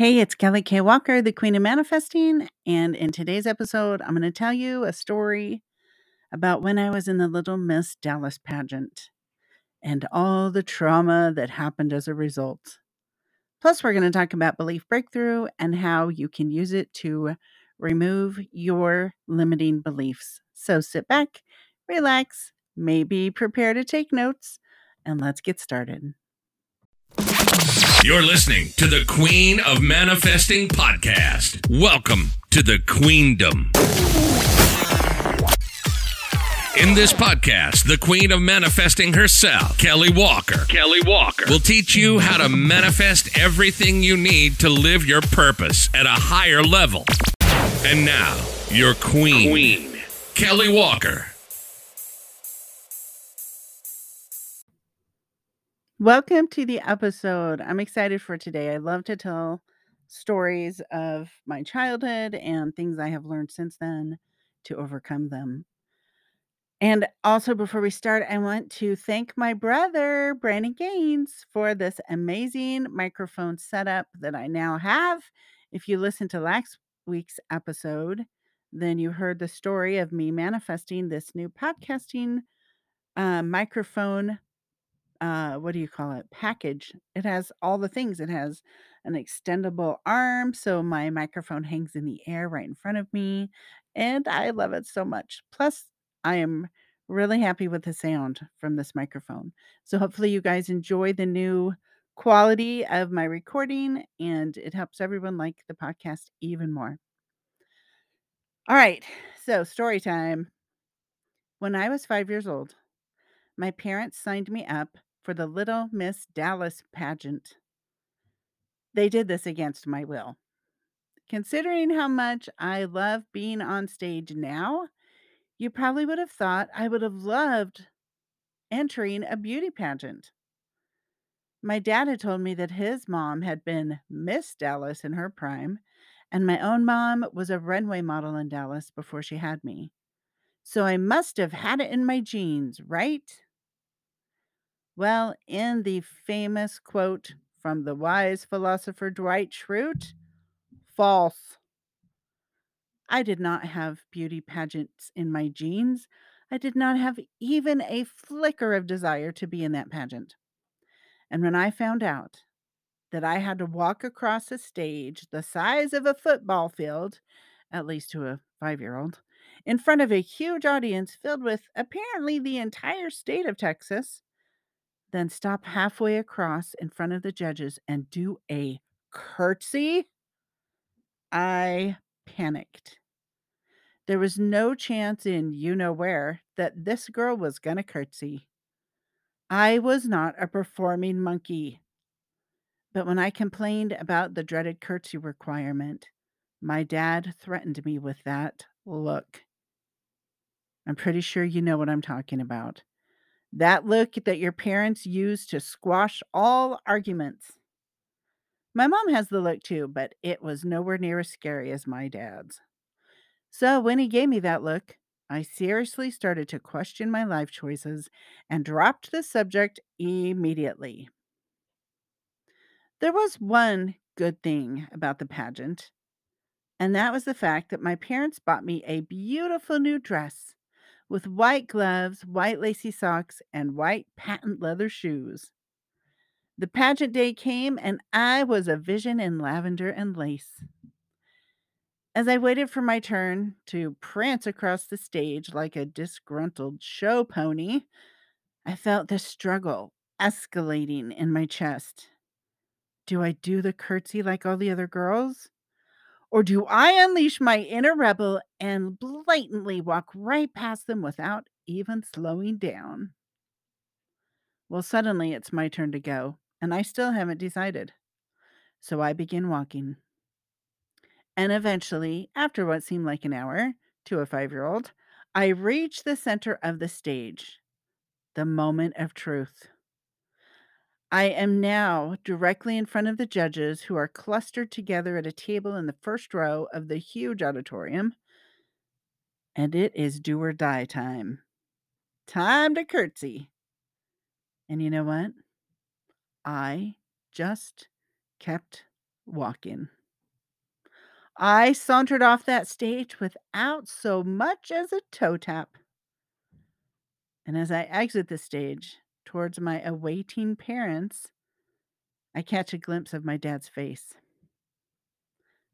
Hey, it's Kelly K. Walker, the Queen of Manifesting. And in today's episode, I'm going to tell you a story about when I was in the Little Miss Dallas pageant and all the trauma that happened as a result. Plus, we're going to talk about belief breakthrough and how you can use it to remove your limiting beliefs. So sit back, relax, maybe prepare to take notes, and let's get started. You're listening to the Queen of Manifesting podcast. Welcome to the Queendom. In this podcast, the Queen of Manifesting herself, Kelly Walker, Kelly Walker. will teach you how to manifest everything you need to live your purpose at a higher level. And now, your queen, Queen. Kelly Walker. Welcome to the episode. I'm excited for today. I love to tell stories of my childhood and things I have learned since then to overcome them. And also, before we start, I want to thank my brother, Brandon Gaines, for this amazing microphone setup that I now have. If you listened to last week's episode, then you heard the story of me manifesting this new podcasting uh, microphone uh what do you call it package. It has all the things. It has an extendable arm so my microphone hangs in the air right in front of me and i love it so much. Plus i am really happy with the sound from this microphone. So hopefully you guys enjoy the new quality of my recording and it helps everyone like the podcast even more. All right so story time. When i was five years old my parents signed me up for the Little Miss Dallas pageant. They did this against my will. Considering how much I love being on stage now, you probably would have thought I would have loved entering a beauty pageant. My dad had told me that his mom had been Miss Dallas in her prime, and my own mom was a runway model in Dallas before she had me. So I must have had it in my genes, right? Well, in the famous quote from the wise philosopher Dwight Schrute, false. I did not have beauty pageants in my genes. I did not have even a flicker of desire to be in that pageant. And when I found out that I had to walk across a stage the size of a football field, at least to a five year old, in front of a huge audience filled with apparently the entire state of Texas, then stop halfway across in front of the judges and do a curtsy, I panicked. There was no chance in you know where that this girl was going to curtsy. I was not a performing monkey. But when I complained about the dreaded curtsy requirement, my dad threatened me with that look. I'm pretty sure you know what I'm talking about. That look that your parents use to squash all arguments. My mom has the look too, but it was nowhere near as scary as my dad's. So when he gave me that look, I seriously started to question my life choices and dropped the subject immediately. There was one good thing about the pageant, and that was the fact that my parents bought me a beautiful new dress with white gloves, white lacy socks, and white patent leather shoes. The pageant day came, and I was a vision in lavender and lace. As I waited for my turn to prance across the stage like a disgruntled show pony, I felt the struggle escalating in my chest. Do I do the curtsy like all the other girls? Or do I unleash my inner rebel and blatantly walk right past them without even slowing down? Well, suddenly it's my turn to go, and I still haven't decided. So I begin walking. And eventually, after what seemed like an hour to a five year old, I reach the center of the stage, the moment of truth. I am now directly in front of the judges who are clustered together at a table in the first row of the huge auditorium. And it is do or die time. Time to curtsy. And you know what? I just kept walking. I sauntered off that stage without so much as a toe tap. And as I exit the stage towards my awaiting parents, I catch a glimpse of my dad's face.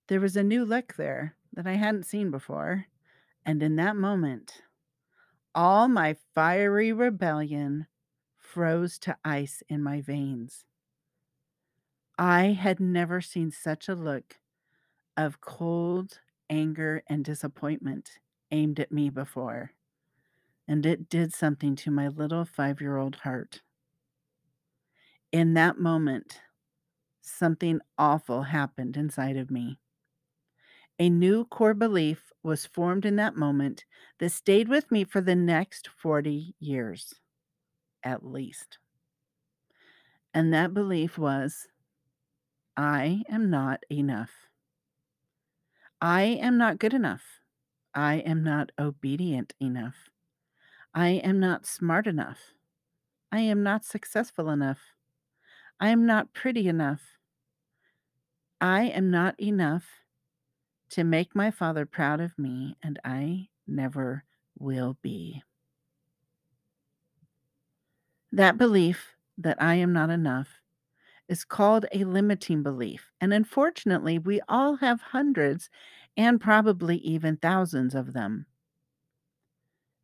There was a new look there that I hadn't seen before, and in that moment, all my fiery rebellion froze to ice in my veins. I had never seen such a look of cold anger and disappointment aimed at me before, and it did something to my little five year old heart. In that moment, something awful happened inside of me. A new core belief was formed in that moment that stayed with me for the next 40 years, at least. And that belief was I am not enough. I am not good enough. I am not obedient enough. I am not smart enough. I am not successful enough. I am not pretty enough. I am not enough to make my father proud of me, and I never will be. That belief that I am not enough is called a limiting belief. And unfortunately, we all have hundreds and probably even thousands of them.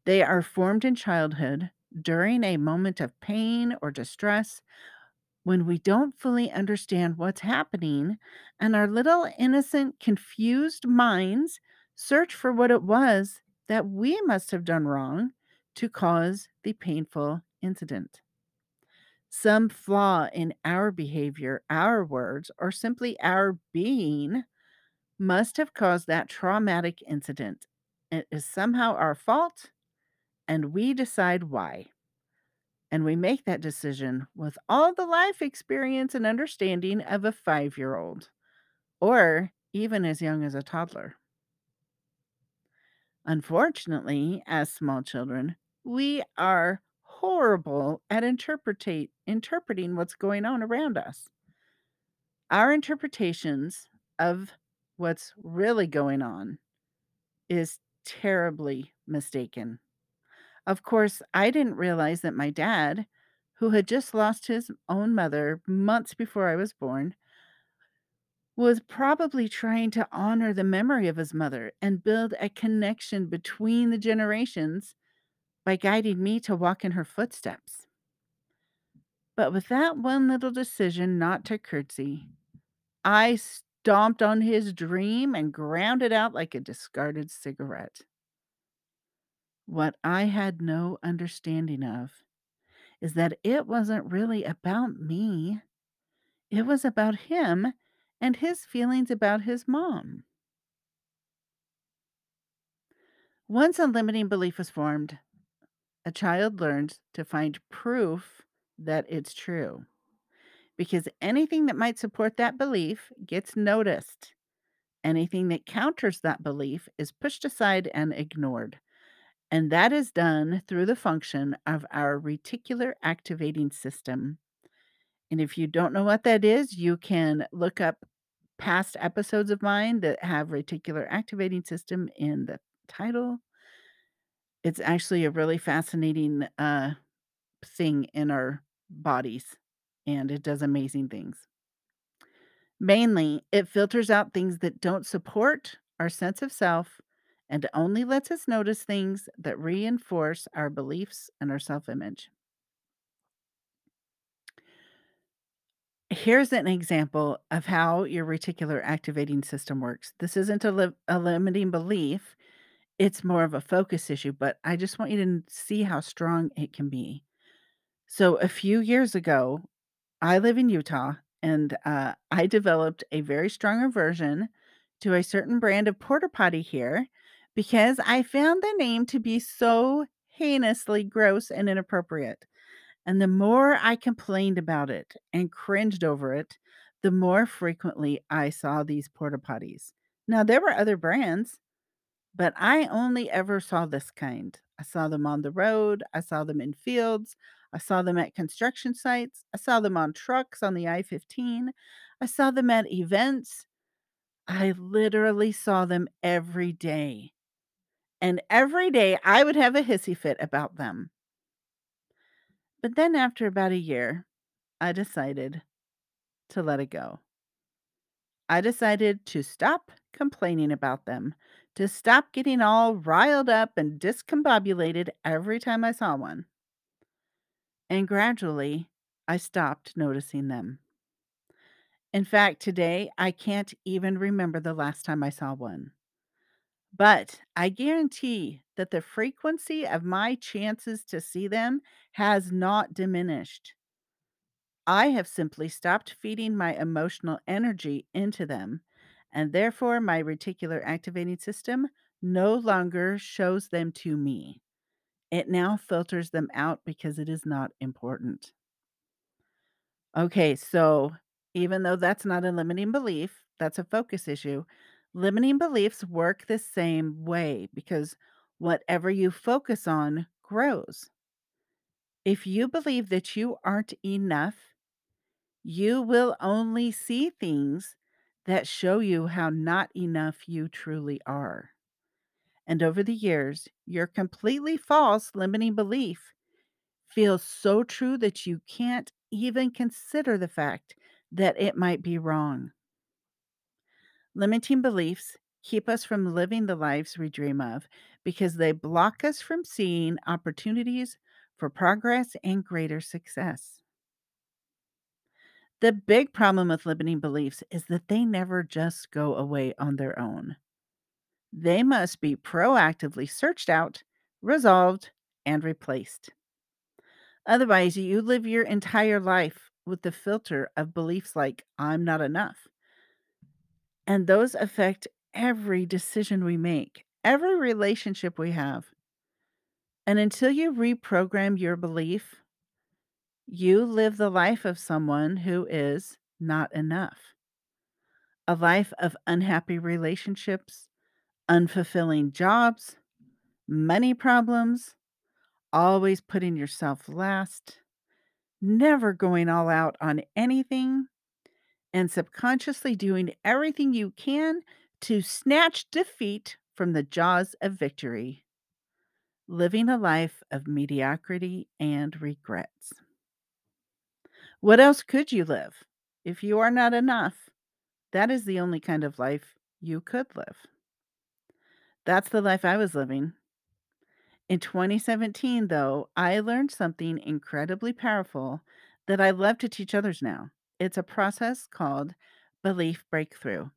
They are formed in childhood during a moment of pain or distress when we don't fully understand what's happening and our little innocent, confused minds search for what it was that we must have done wrong to cause the painful incident. Some flaw in our behavior, our words, or simply our being must have caused that traumatic incident. It is somehow our fault, and we decide why. And we make that decision with all the life experience and understanding of a five year old, or even as young as a toddler. Unfortunately, as small children, we are horrible at interpretate, interpreting what's going on around us. Our interpretations of what's really going on is terribly mistaken. Of course, I didn't realize that my dad, who had just lost his own mother months before I was born, was probably trying to honor the memory of his mother and build a connection between the generations by guiding me to walk in her footsteps. But with that one little decision not to curtsy, I stomped on his dream and ground it out like a discarded cigarette. What I had no understanding of is that it wasn't really about me. It was about him and his feelings about his mom. Once a limiting belief is formed, a child learns to find proof that it's true. Because anything that might support that belief gets noticed. Anything that counters that belief is pushed aside and ignored. And that is done through the function of our reticular activating system. And if you don't know what that is, you can look up past episodes of mine that have reticular activating system in the title. It's actually a really fascinating uh, thing in our bodies, and it does amazing things. Mainly, it filters out things that don't support our sense of self and only lets us notice things that reinforce our beliefs and our self image. Here's an example of how your reticular activating system works. This isn't a, li- a limiting belief, it's more of a focus issue, but I just want you to see how strong it can be. So, a few years ago, I live in Utah and uh, I developed a very strong aversion to a certain brand of porta potty here because I found the name to be so heinously gross and inappropriate. And the more I complained about it and cringed over it, the more frequently I saw these porta potties. Now, there were other brands, but I only ever saw this kind. I saw them on the road, I saw them in fields, I saw them at construction sites, I saw them on trucks on the I 15, I saw them at events. I literally saw them every day. And every day I would have a hissy fit about them. But then after about a year, I decided to let it go. I decided to stop complaining about them, to stop getting all riled up and discombobulated every time I saw one. And gradually, I stopped noticing them. In fact, today I can't even remember the last time I saw one. But I guarantee that the frequency of my chances to see them has not diminished. I have simply stopped feeding my emotional energy into them, and therefore my reticular activating system no longer shows them to me. It now filters them out because it is not important. Okay, so even though that's not a limiting belief, that's a focus issue. Limiting beliefs work the same way because whatever you focus on grows. If you believe that you aren't enough, you will only see things that show you how not enough you truly are. And over the years, your completely false limiting belief feels so true that you can't even consider the fact that it might be wrong. Limiting beliefs keep us from living the lives we dream of because they block us from seeing opportunities for progress and greater success. The big problem with limiting beliefs is that they never just go away on their own. They must be proactively searched out, resolved, and replaced. Otherwise, you live your entire life with the filter of beliefs like, I'm not enough. And those affect every decision we make, every relationship we have. And until you reprogram your belief, you live the life of someone who is not enough. A life of unhappy relationships, unfulfilling jobs, money problems, always putting yourself last, never going all out on anything, and subconsciously doing everything you can to snatch defeat from the jaws of victory, living a life of mediocrity and regrets. What else could you live? If you are not enough, that is the only kind of life you could live. That's the life I was living. In 2017, though, I learned something incredibly powerful that I love to teach others now. It's a process called belief breakthrough.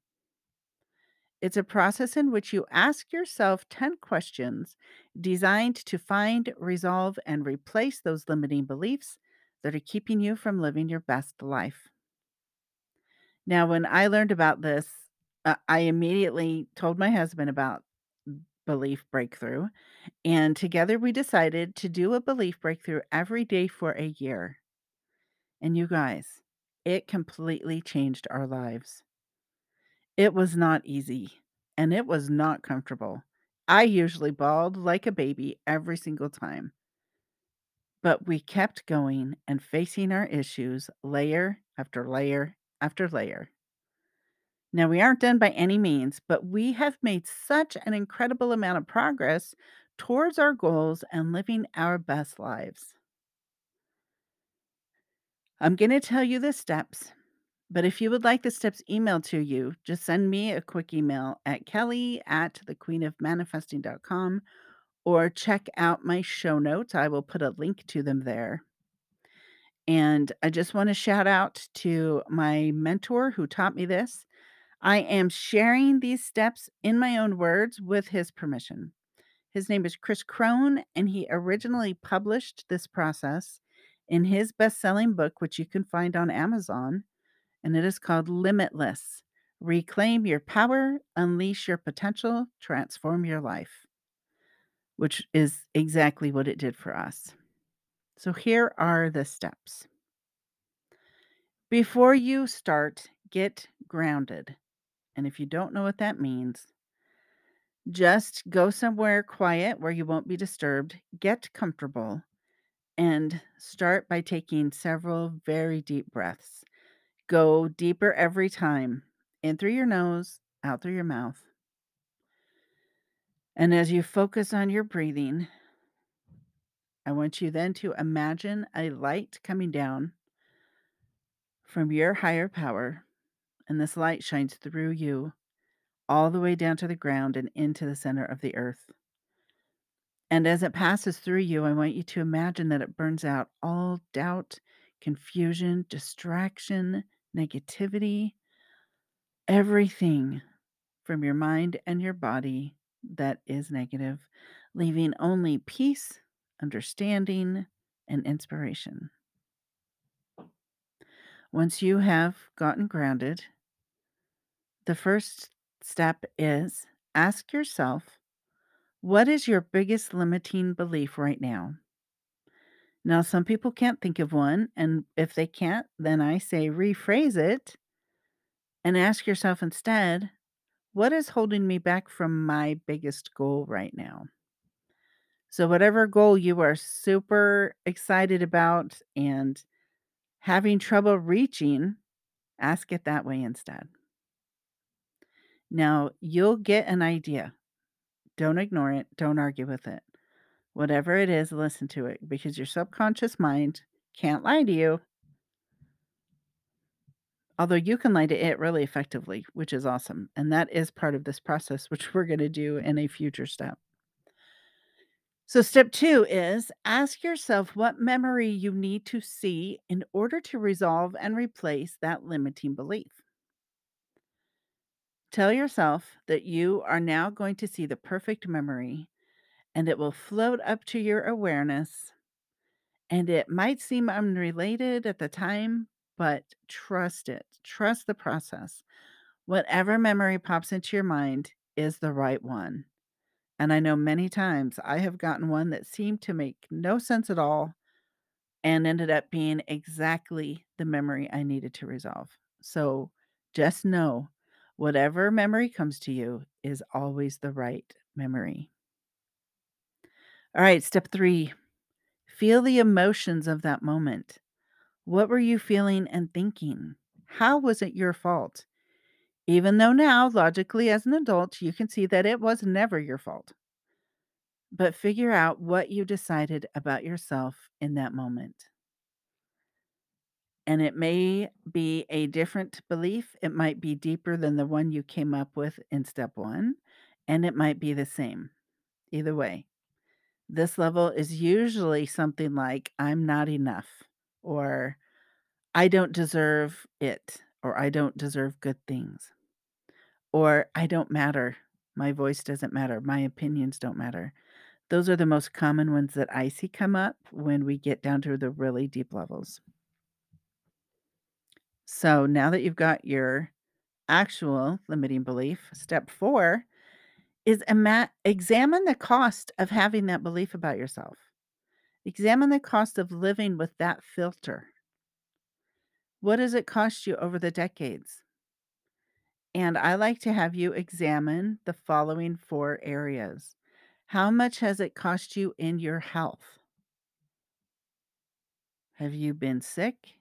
It's a process in which you ask yourself 10 questions designed to find, resolve, and replace those limiting beliefs that are keeping you from living your best life. Now, when I learned about this, uh, I immediately told my husband about belief breakthrough, and together we decided to do a belief breakthrough every day for a year. And you guys, it completely changed our lives. It was not easy, and it was not comfortable. I usually bawled like a baby every single time. But we kept going and facing our issues layer after layer after layer. Now, we aren't done by any means, but we have made such an incredible amount of progress towards our goals and living our best lives. I'm going to tell you the steps, but if you would like the steps emailed to you, just send me a quick email at kelly at thequeenofmanifesting.com or check out my show notes. I will put a link to them there. And I just want to shout out to my mentor who taught me this. I am sharing these steps in my own words with his permission. His name is Chris Crone, and he originally published this process in his best selling book, which you can find on Amazon. And it is called Limitless Reclaim Your Power, Unleash Your Potential, Transform Your Life, which is exactly what it did for us. So here are the steps. Before you start, get grounded. And if you don't know what that means, just go somewhere quiet where you won't be disturbed, get comfortable, and start by taking several very deep breaths. Go deeper every time, in through your nose, out through your mouth. And as you focus on your breathing, I want you then to imagine a light coming down from your higher power, and this light shines through you all the way down to the ground and into the center of the earth. And as it passes through you, I want you to imagine that it burns out all doubt, confusion, distraction, negativity, everything from your mind and your body that is negative, leaving only peace, understanding, and inspiration. Once you have gotten grounded, the first step is ask yourself what is your biggest limiting belief right now? Now, some people can't think of one. And if they can't, then I say rephrase it and ask yourself instead, what is holding me back from my biggest goal right now? So, whatever goal you are super excited about and having trouble reaching, ask it that way instead. Now, you'll get an idea. Don't ignore it, don't argue with it. Whatever it is, listen to it because your subconscious mind can't lie to you. Although you can lie to it really effectively, which is awesome. And that is part of this process, which we're going to do in a future step. So, step two is ask yourself what memory you need to see in order to resolve and replace that limiting belief. Tell yourself that you are now going to see the perfect memory and it will float up to your awareness. And it might seem unrelated at the time, but trust it. Trust the process. Whatever memory pops into your mind is the right one. And I know many times I have gotten one that seemed to make no sense at all and ended up being exactly the memory I needed to resolve. So just know whatever memory comes to you is always the right memory. All right, step three feel the emotions of that moment. What were you feeling and thinking? How was it your fault? Even though now, logically, as an adult, you can see that it was never your fault. But figure out what you decided about yourself in that moment. And it may be a different belief. It might be deeper than the one you came up with in step one, and it might be the same. Either way, this level is usually something like, I'm not enough, or I don't deserve it, or I don't deserve good things, or I don't matter. My voice doesn't matter. My opinions don't matter. Those are the most common ones that I see come up when we get down to the really deep levels. So now that you've got your actual limiting belief, step four is examine the cost of having that belief about yourself. Examine the cost of living with that filter. What does it cost you over the decades? And I like to have you examine the following four areas. How much has it cost you in your health? Have you been sick?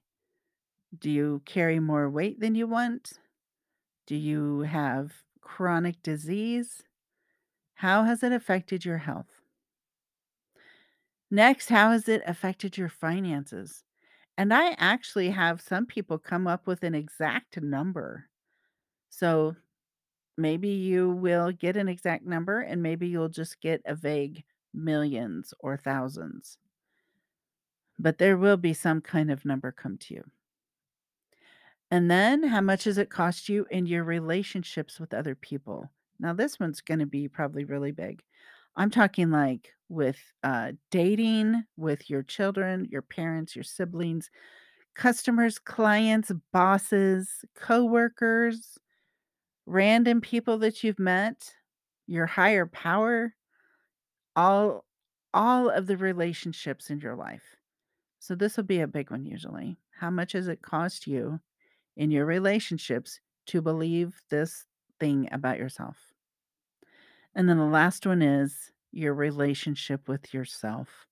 Do you carry more weight than you want? Do you have chronic disease? How has it affected your health? Next, how has it affected your finances? And I actually have some people come up with an exact number. So maybe you will get an exact number and maybe you'll just get a vague millions or thousands. But there will be some kind of number come to you. And then how much does it cost you in your relationships with other people? Now, this one's going to be probably really big. I'm talking like with uh, dating, with your children, your parents, your siblings, customers, clients, bosses, coworkers, random people that you've met, your higher power, all all of the relationships in your life. So this will be a big one usually. How much does it cost you in your relationships to believe this thing about yourself? And then the last one is your relationship with yourself.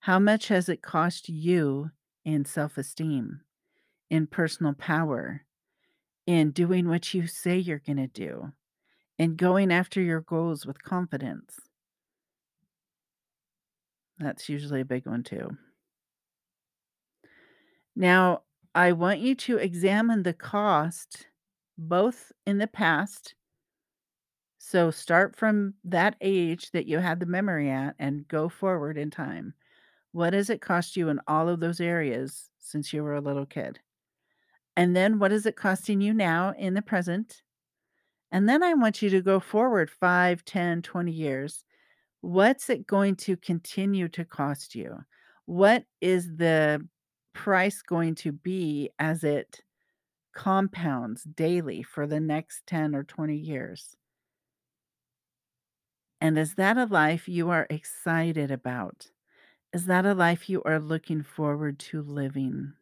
How much has it cost you in self esteem, in personal power, in doing what you say you're going to do, in going after your goals with confidence. That's usually a big one too. Now, I want you to examine the cost both in the past. So start from that age that you had the memory at and go forward in time. What does it cost you in all of those areas since you were a little kid? And then what is it costing you now in the present? And then I want you to go forward 5, 10, 20 years. What's it going to continue to cost you? What is the price going to be as it compounds daily for the next 10 or 20 years? And is that a life you are excited about? Is that a life you are looking forward to living?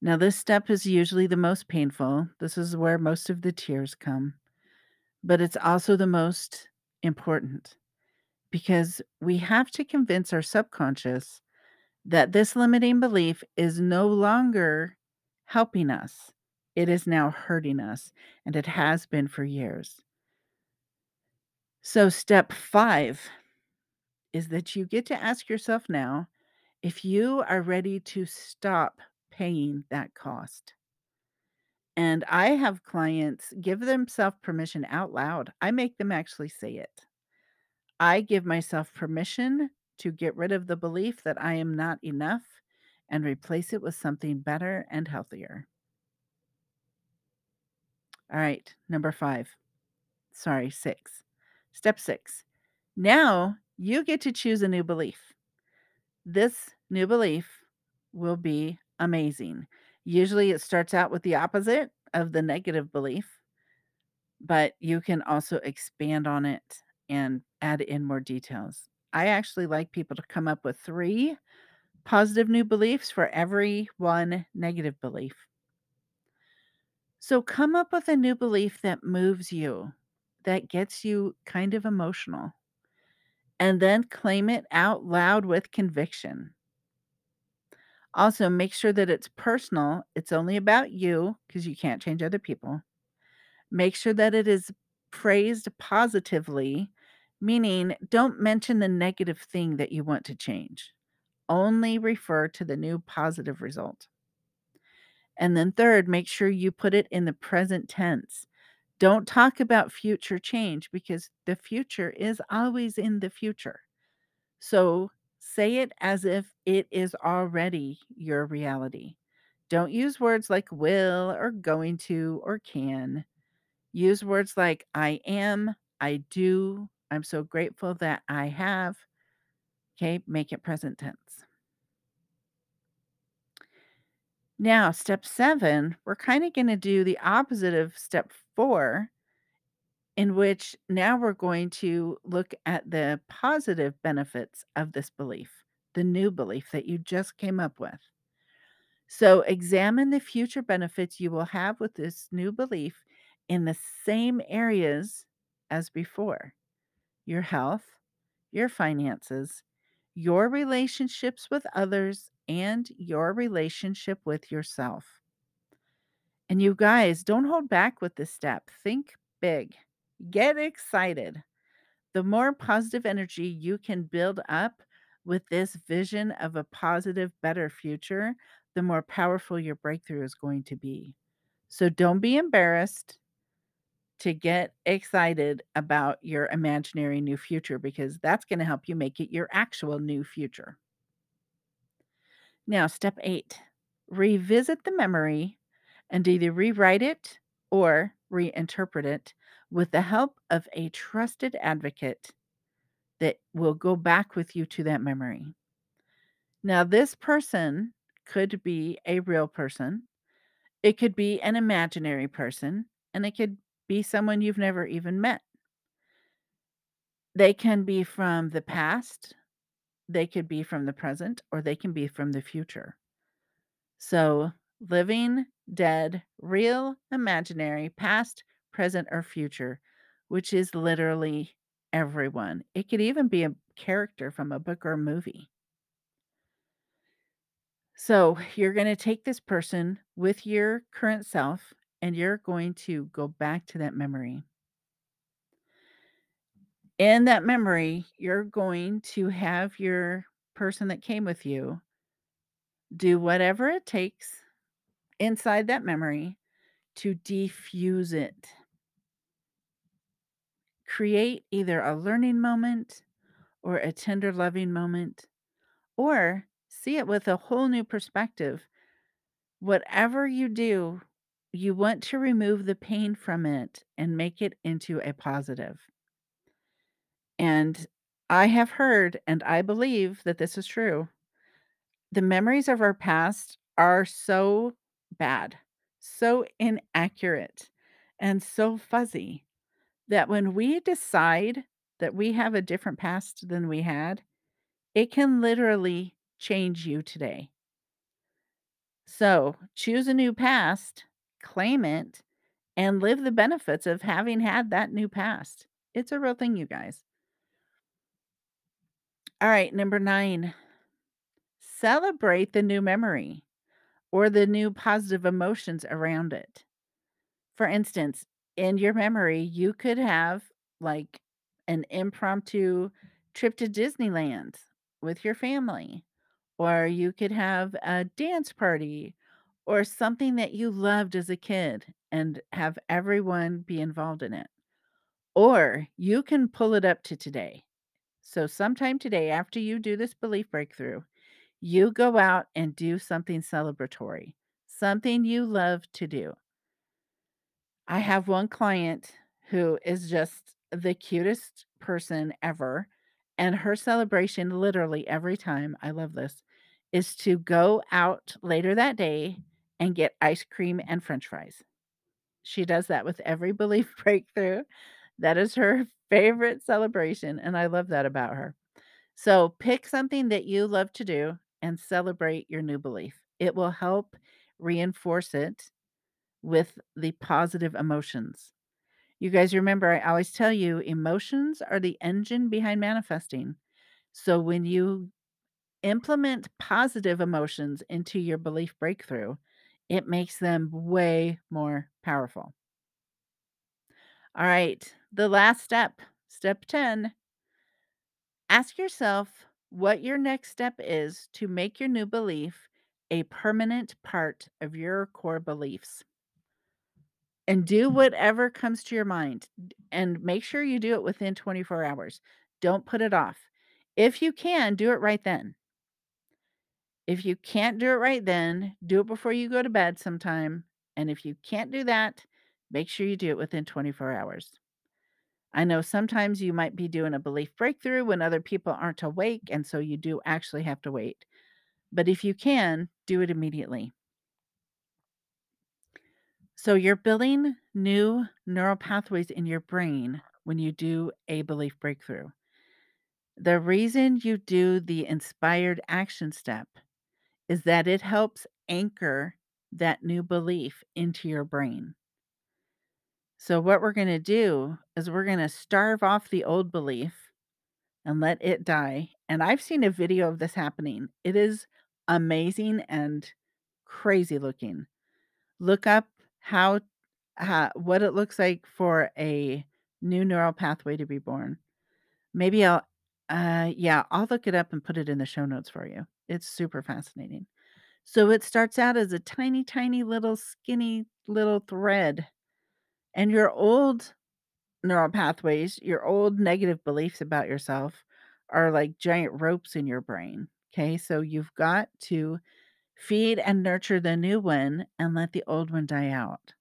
Now, this step is usually the most painful. This is where most of the tears come, but it's also the most important because we have to convince our subconscious that this limiting belief is no longer helping us. It is now hurting us, and it has been for years. So, step five is that you get to ask yourself now if you are ready to stop paying that cost. And I have clients give themselves permission out loud. I make them actually say it. I give myself permission to get rid of the belief that I am not enough and replace it with something better and healthier. All right, number five. Sorry, six. Step six. Now you get to choose a new belief. This new belief will be amazing. Usually it starts out with the opposite of the negative belief, but you can also expand on it and add in more details. I actually like people to come up with three positive new beliefs for every one negative belief. So come up with a new belief that moves you, that gets you kind of emotional, and then claim it out loud with conviction. Also, make sure that it's personal. It's only about you because you can't change other people. Make sure that it is praised positively, meaning don't mention the negative thing that you want to change. Only refer to the new positive result. And then, third, make sure you put it in the present tense. Don't talk about future change because the future is always in the future. So, Say it as if it is already your reality. Don't use words like will or going to or can. Use words like I am, I do, I'm so grateful that I have. Okay, make it present tense. Now, step seven, we're kind of going to do the opposite of step four, in which now we're going to look at the positive benefits of this belief, the new belief that you just came up with. So, examine the future benefits you will have with this new belief in the same areas as before your health, your finances, your relationships with others, and your relationship with yourself. And you guys, don't hold back with this step. Think big. Get excited. The more positive energy you can build up with this vision of a positive, better future, the more powerful your breakthrough is going to be. So don't be embarrassed to get excited about your imaginary new future because that's going to help you make it your actual new future. Now, step eight revisit the memory and either rewrite it or reinterpret it with the help of a trusted advocate that will go back with you to that memory. Now, this person could be a real person, it could be an imaginary person, and it could be someone you've never even met. They can be from the past, they could be from the present, or they can be from the future. So, living, dead, real, imaginary, past, present, or future, which is literally everyone. It could even be a character from a book or a movie. So you're going to take this person with your current self and you're going to go back to that memory. In that memory, you're going to have your person that came with you do whatever it takes inside that memory to defuse it. Create either a learning moment or a tender, loving moment, or see it with a whole new perspective. Whatever you do, you want to remove the pain from it and make it into a positive. And I have heard, and I believe that this is true. The memories of our past are so bad, so inaccurate, and so fuzzy that when we decide that we have a different past than we had, it can literally change you today. So choose a new past, claim it, and live the benefits of having had that new past. It's a real thing, you guys. All right, number nine, celebrate the new memory or the new positive emotions around it. For instance, in your memory, you could have like an impromptu trip to Disneyland with your family, or you could have a dance party or something that you loved as a kid and have everyone be involved in it. Or you can pull it up to today. So, sometime today, after you do this belief breakthrough, you go out and do something celebratory, something you love to do. I have one client who is just the cutest person ever. And her celebration, literally every time, I love this, is to go out later that day and get ice cream and french fries. She does that with every belief breakthrough. That is her favorite celebration. And I love that about her. So pick something that you love to do and celebrate your new belief. It will help reinforce it with the positive emotions. You guys remember, I always tell you emotions are the engine behind manifesting. So when you implement positive emotions into your belief breakthrough, it makes them way more powerful. All right, the last step, step 10. Ask yourself what your next step is to make your new belief a permanent part of your core beliefs. And do whatever comes to your mind, and make sure you do it within 24 hours. Don't put it off. If you can, do it right then. If you can't do it right then, do it before you go to bed sometime, and if you can't do that, make sure you do it within 24 hours. I know sometimes you might be doing a belief breakthrough when other people aren't awake, and so you do actually have to wait. But if you can, do it immediately. So you're building new neural pathways in your brain when you do a belief breakthrough. The reason you do the inspired action step is that it helps anchor that new belief into your brain. So, what we're going to do is we're going to starve off the old belief and let it die. And I've seen a video of this happening. It is amazing and crazy looking. Look up how, how what it looks like for a new neural pathway to be born. Maybe I'll uh yeah, I'll look it up and put it in the show notes for you. It's super fascinating. So it starts out as a tiny tiny little skinny little thread and your old neural pathways, your old negative beliefs about yourself are like giant ropes in your brain. Okay? So you've got to feed and nurture the new one and let the old one die out.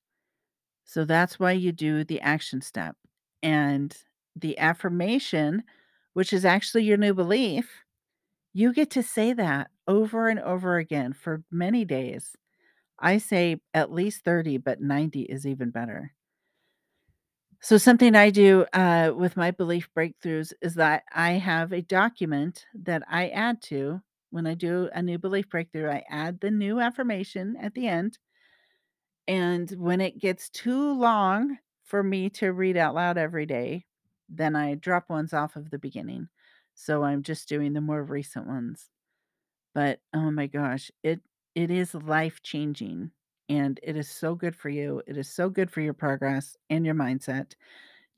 So that's why you do the action step. And the affirmation, which is actually your new belief, you get to say that over and over again for many days. I say at least 30, but 90 is even better. So, something I do uh, with my belief breakthroughs is that I have a document that I add to when I do a new belief breakthrough. I add the new affirmation at the end. And when it gets too long for me to read out loud every day, then I drop ones off of the beginning. So I'm just doing the more recent ones. But oh my gosh, it it is life changing and it is so good for you. It is so good for your progress and your mindset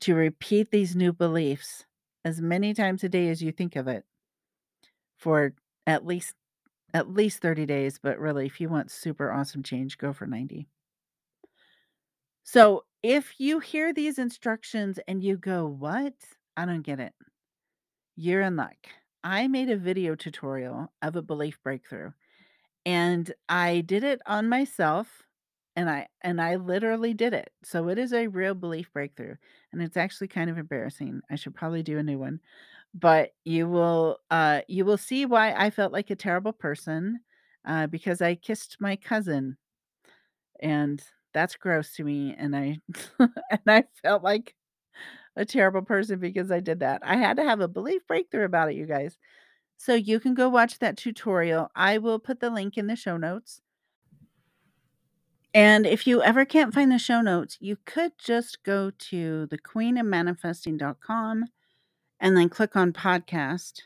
to repeat these new beliefs as many times a day as you think of it for at least at least 30 days, but really if you want super awesome change, go for 90. So, if you hear these instructions and you go, "What? I don't get it." You're in luck. I made a video tutorial of a belief breakthrough, and I did it on myself, and I and I literally did it. So it is a real belief breakthrough, and it's actually kind of embarrassing. I should probably do a new one. But you will uh you will see why I felt like a terrible person uh because I kissed my cousin and that's gross to me and I and I felt like a terrible person because I did that. I had to have a belief breakthrough about it, you guys. So you can go watch that tutorial. I will put the link in the show notes. And if you ever can't find the show notes, you could just go to thequeenofmanifesting.com and then click on podcast.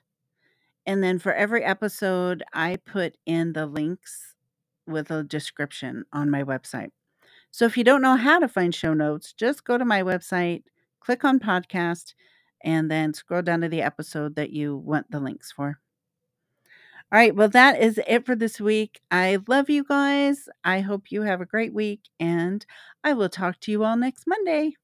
And then for every episode, I put in the links with a description on my website. So if you don't know how to find show notes, just go to my website, click on podcast, and then scroll down to the episode that you want the links for. All right, well, that is it for this week. I love you guys. I hope you have a great week, and I will talk to you all next Monday.